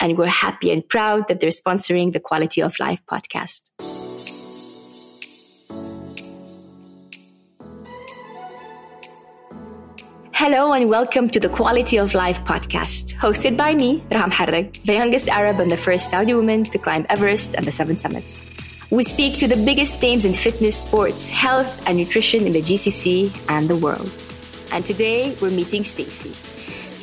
and we're happy and proud that they're sponsoring the Quality of Life podcast. Hello and welcome to the Quality of Life podcast, hosted by me, Raha Moharrak, the youngest Arab and the first Saudi woman to climb Everest and the Seven Summits. We speak to the biggest names in fitness, sports, health, and nutrition in the GCC and the world. And today we're meeting Stacey.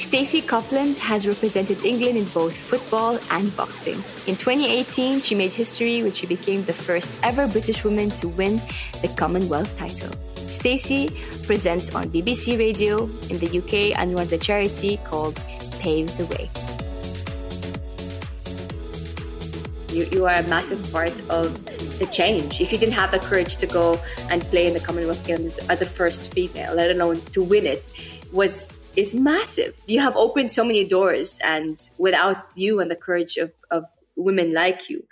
Stacey Copeland has represented England in both football and boxing. In 2018, she made history when she became the first ever British woman to win the Commonwealth title. Stacey presents on BBC Radio in the UK and runs a charity called Pave the Way. You, you are a massive part of the change. If you didn't have the courage to go and play in the Commonwealth Games as a first female, let alone to win it, was is massive. You have opened so many doors, and without you and the courage of, of women like you,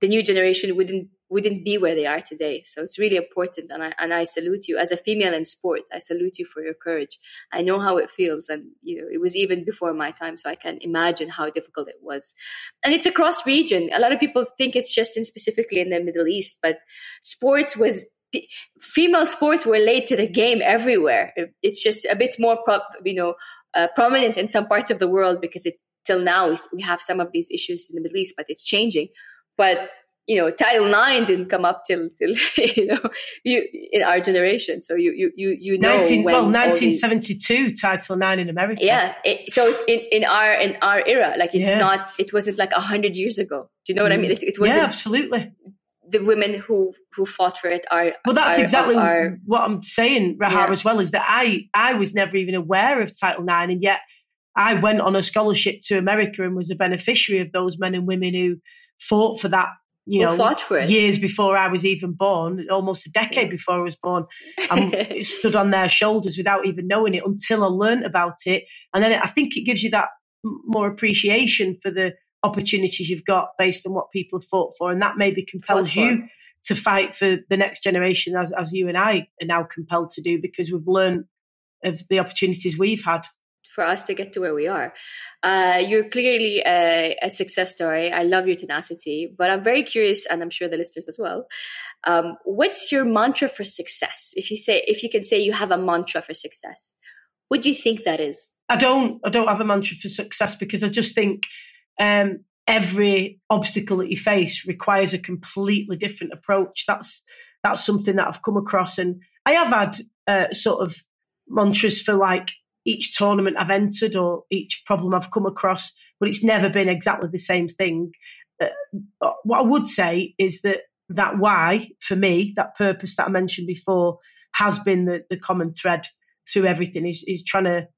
the new generation wouldn't wouldn't be where they are today. So it's really important, and I and I salute you as a female in sport. I salute you for your courage. I know how it feels, and you know it was even before my time, so I can imagine how difficult it was. And it's across region. A lot of people think it's just in specifically in the Middle East, but sports was female sports were late to the game everywhere. It's just a bit more, pro- you know, uh, prominent in some parts of the world because it till now we have some of these issues in the Middle East, but it's changing. But you know, Title IX didn't come up till till you know you in our generation. So you you you you know 19, well, 1972 these, Title IX in America. Yeah, it, so in in our in our era, like it's yeah. not it wasn't like a hundred years ago. Do you know what I mean? It, it wasn't. Yeah, absolutely the women who who fought for it are well that's are, exactly are, what i'm saying Raha yeah. as well is that i i was never even aware of title ix and yet i went on a scholarship to america and was a beneficiary of those men and women who fought for that you know fought for it. years before i was even born almost a decade before i was born i stood on their shoulders without even knowing it until i learned about it and then i think it gives you that more appreciation for the opportunities you've got based on what people have fought for. And that maybe compels you to fight for the next generation as, as you and I are now compelled to do because we've learned of the opportunities we've had. For us to get to where we are. Uh, you're clearly a, a, success story. I love your tenacity, but I'm very curious, and I'm sure the listeners as well. Um, what's your mantra for success? If you say, if you can say you have a mantra for success, what do you think that is? I don't. I don't have a mantra for success because I just think um, every obstacle that you face requires a completely different approach. That's that's something that I've come across. And I have had uh, sort of mantras for like each tournament I've entered or each problem I've come across, but it's never been exactly the same thing. Uh, what I would say is that that why for me, that purpose that I mentioned before, has been the, the common thread through everything. Is is trying to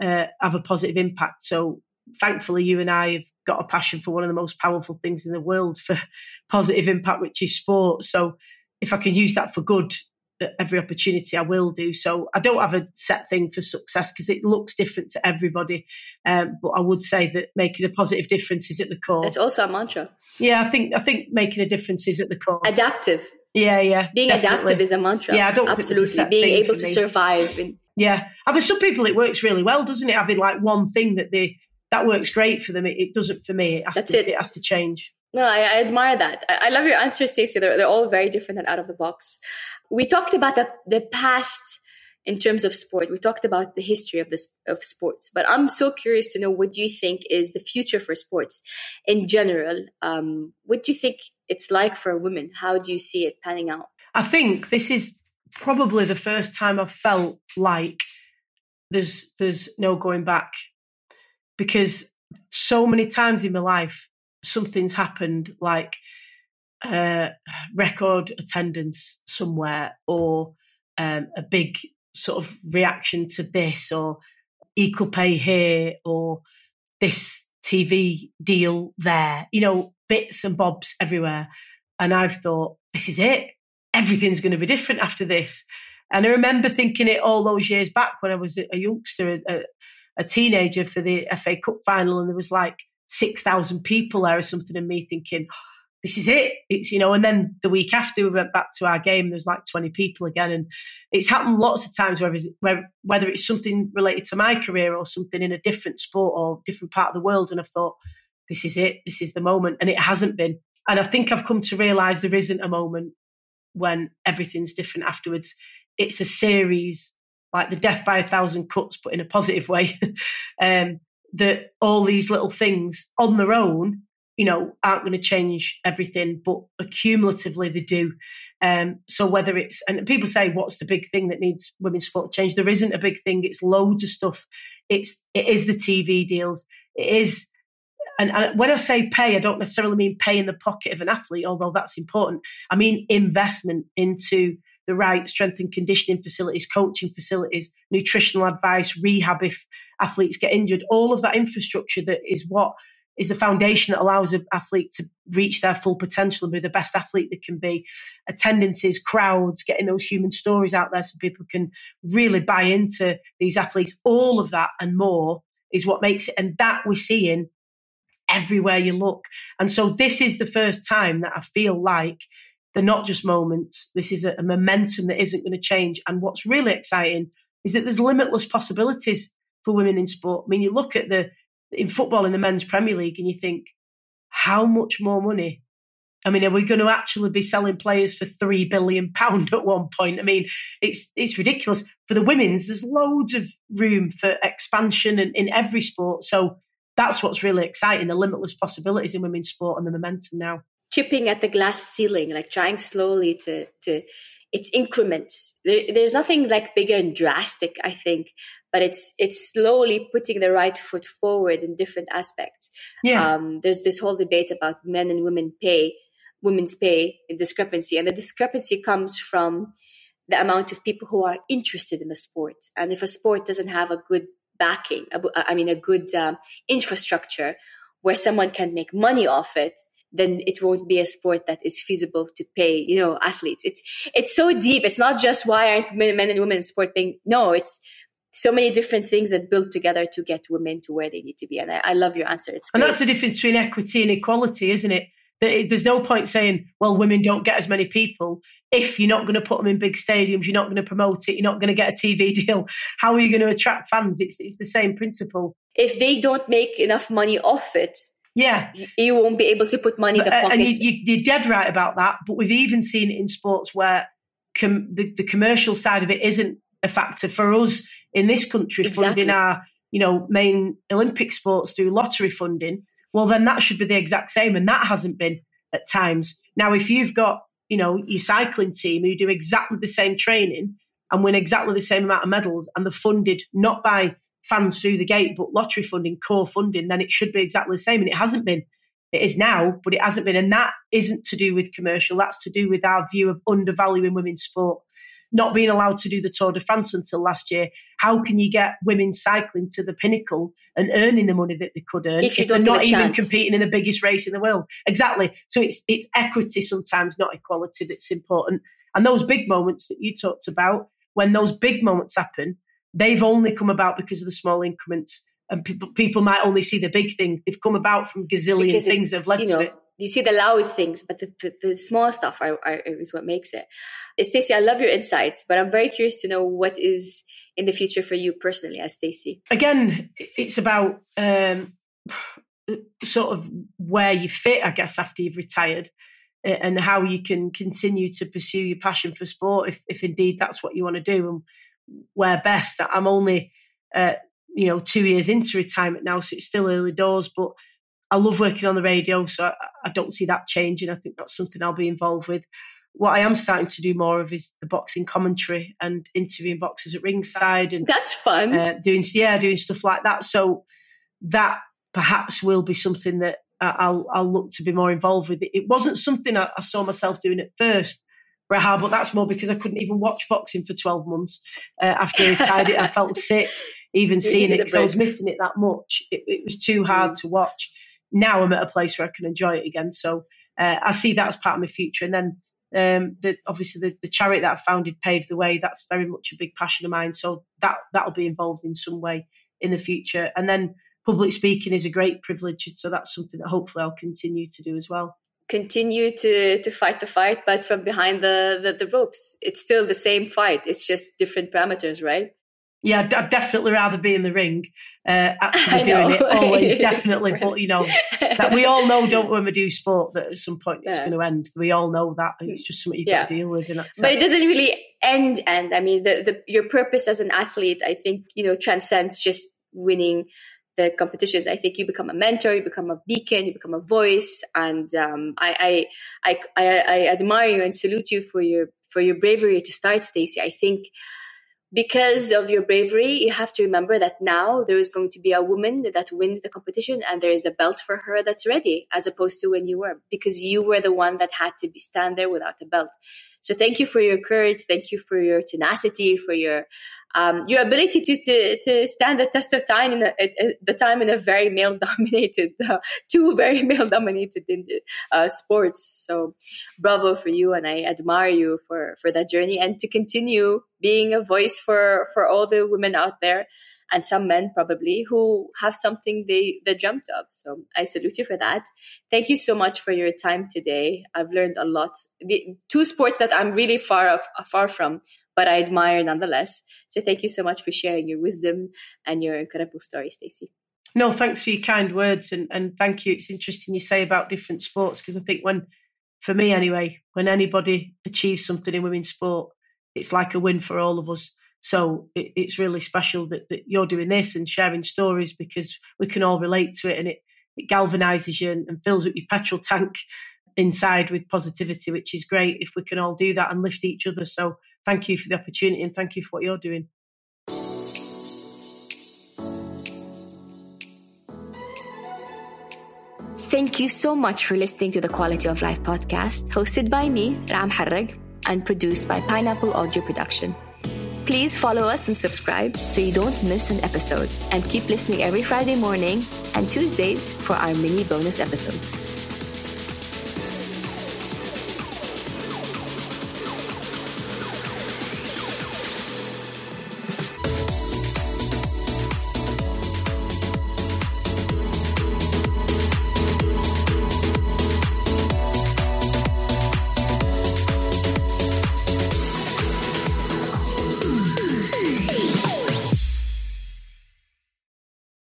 uh, have a positive impact. So thankfully, you and I have got a passion for one of the most powerful things in the world for positive impact, which is sport. So if I can use that for good every opportunity I will do. So I don't have a set thing for success because it looks different to everybody. Um, but I would say that making a positive difference is at the core. It's also a mantra. Yeah, I think I think making a difference is at the core. Adaptive. Yeah, yeah. Being definitely. adaptive is a mantra. Yeah, I don't absolutely being able to me. survive. In- yeah, I mean, some people it works really well, doesn't it? Having like one thing that they that works great for them. It, it doesn't for me. It has That's to, it. it has to change. No, I, I admire that. I, I love your answers, Stacey. They're, they're all very different and out of the box. We talked about the, the past in terms of sport. We talked about the history of this of sports, but I'm so curious to know what do you think is the future for sports in general? Um, what do you think it's like for women? How do you see it panning out? I think this is probably the first time I've felt like there's there's no going back because so many times in my life something's happened like uh, record attendance somewhere or um, a big sort of reaction to this or equal pay here or this TV deal there, you know, bits and bobs everywhere. And I've thought, this is it. Everything's going to be different after this. And I remember thinking it all those years back when I was a youngster, a, a teenager for the FA Cup final, and there was like 6,000 people there or something, and me thinking, this is it. It's, you know, and then the week after we went back to our game, there was like 20 people again. And it's happened lots of times, whether it's, whether it's something related to my career or something in a different sport or different part of the world. And I've thought, this is it. This is the moment. And it hasn't been. And I think I've come to realize there isn't a moment when everything's different afterwards. It's a series like the death by a thousand cuts, but in a positive way. um, that all these little things on their own you know, aren't going to change everything, but accumulatively they do. Um, so whether it's and people say, what's the big thing that needs women's sport change? There isn't a big thing. It's loads of stuff. It's it is the TV deals. It is. And, and when I say pay, I don't necessarily mean pay in the pocket of an athlete, although that's important. I mean investment into the right strength and conditioning facilities, coaching facilities, nutritional advice, rehab if athletes get injured, all of that infrastructure that is what is the foundation that allows an athlete to reach their full potential and be the best athlete they can be. Attendances, crowds, getting those human stories out there so people can really buy into these athletes. All of that and more is what makes it. And that we're seeing everywhere you look. And so this is the first time that I feel like they're not just moments. This is a, a momentum that isn't going to change. And what's really exciting is that there's limitless possibilities for women in sport. I mean, you look at the in football in the men's Premier League and you think, how much more money? I mean, are we going to actually be selling players for three billion pound at one point? I mean, it's it's ridiculous. For the women's, there's loads of room for expansion in, in every sport. So that's what's really exciting: the limitless possibilities in women's sport and the momentum now. Chipping at the glass ceiling, like trying slowly to to it's increments. There, there's nothing like bigger and drastic, I think, but it's it's slowly putting the right foot forward in different aspects. Yeah. Um, there's this whole debate about men and women pay, women's pay discrepancy, and the discrepancy comes from the amount of people who are interested in the sport. And if a sport doesn't have a good backing, I mean, a good uh, infrastructure where someone can make money off it, then it won't be a sport that is feasible to pay, you know, athletes. It's it's so deep. It's not just why aren't men, men and women in sport paying. No, it's so many different things that build together to get women to where they need to be. And I, I love your answer. It's and great. that's the difference between equity and equality, isn't it? There's no point saying, well, women don't get as many people. If you're not going to put them in big stadiums, you're not going to promote it, you're not going to get a TV deal. How are you going to attract fans? It's, it's the same principle. If they don't make enough money off it, yeah, you won't be able to put money in the But, uh, pockets. And you, you, are dead right about that. But we've even seen it in sports where com- the, the commercial side of it isn't a factor for us in this country Exactly. funding our you know main Olympic sports through lottery funding. Well, then that should be the exact same, and that hasn't been at times. Now, if you've got you know, your cycling team who do exactly the same training and win exactly the same amount of medals and they're funded not by fans through the gate, but lottery funding, core funding, then it should be exactly the same. And it hasn't been. It is now, but it hasn't been. And that isn't to do with commercial. That's to do with our view of undervaluing women's sport. Not being allowed to do the Tour de France until last year. How can you get women cycling to the pinnacle and earning the money that they could earn if, if they're not even competing in the biggest race in the world? Exactly. So it's it's equity sometimes, not equality, that's important. And those big moments that you talked about, when those big moments happen, they've only come about because of the small increments. And people, people might only see the big thing. They've come about from gazillion Because things that have led you to it. You see the loud things, but the, the, the small stuff I, I, is what makes it. Stacey, I love your insights, but I'm very curious to know what is in the future for you personally as Stacey. Again, it's about um, sort of where you fit, I guess, after you've retired and how you can continue to pursue your passion for sport if, if indeed that's what you want to do and where best. That I'm only, uh, you know, two years into retirement now, so it's still early doors, but I love working on the radio, so I, I don't see that changing. I think that's something I'll be involved with. What I am starting to do more of is the boxing commentary and interviewing boxers at ringside and That's fun. uh, doing yeah doing stuff like that. So that perhaps will be something that I'll I'll look to be more involved with. It wasn't something I, I saw myself doing at first, Raha, but that's more because I couldn't even watch boxing for twelve months uh, after I retired. it, I felt sick even seeing it because I was missing it that much. It, it was too hard to watch. Now I'm at a place where I can enjoy it again. So uh, I see that as part of my future, and then. Um, the, obviously, the, the charity that I founded Pave the Way. That's very much a big passion of mine. So that that'll be involved in some way in the future. And then public speaking is a great privilege. So that's something that hopefully I'll continue to do as well. Continue to, to fight the fight, but from behind the, the, the ropes. It's still the same fight. It's just different parameters, right? Yeah, I'd, definitely rather be in the ring, uh, actually doing it. Always, definitely. But you know, that we all know, don't when we do sport, that at some point it's Yeah. going to end. We all know that. It's just something you've Yeah. got to deal with. And that's but it doesn't really end end i mean the, the your purpose as an athlete i think you know transcends just winning the competitions i think you become a mentor you become a beacon you become a voice and um, I, I i i admire you and salute you for your for your bravery to start stacey i think because of your bravery, you have to remember that now there is going to be a woman that wins the competition and there is a belt for her that's ready, as opposed to when you were, because you were the one that had to be stand there without a belt. So thank you for your courage. Thank you for your tenacity, for your um, your ability to, to to stand the test of time in a, the time in a very male dominated, uh, two very male dominated uh, sports. So bravo for you, and I admire you for for that journey and to continue being a voice for for all the women out there and some men probably who have something they they dreamt of. So I salute you for that. Thank you so much for your time today. I've learned a lot. The two sports that I'm really far far from, but I admire nonetheless. So thank you so much for sharing your wisdom and your incredible story, Stacey. No, thanks for your kind words and, and thank you. It's interesting you say about different sports because I think when, for me anyway, when anybody achieves something in women's sport, it's like a win for all of us. So it, it's really special that, that you're doing this and sharing stories because we can all relate to it and it, it galvanizes you and, and fills up your petrol tank inside with positivity, which is great if we can all do that and lift each other. So thank you for the opportunity and thank you for what you're doing. Thank you so much for listening to the Quality of Life podcast, hosted by me, Raha Moharrak, and produced by Pineapple Audio Production. Please follow us and subscribe so you don't miss an episode. And keep listening every Friday morning and Tuesdays for our mini bonus episodes.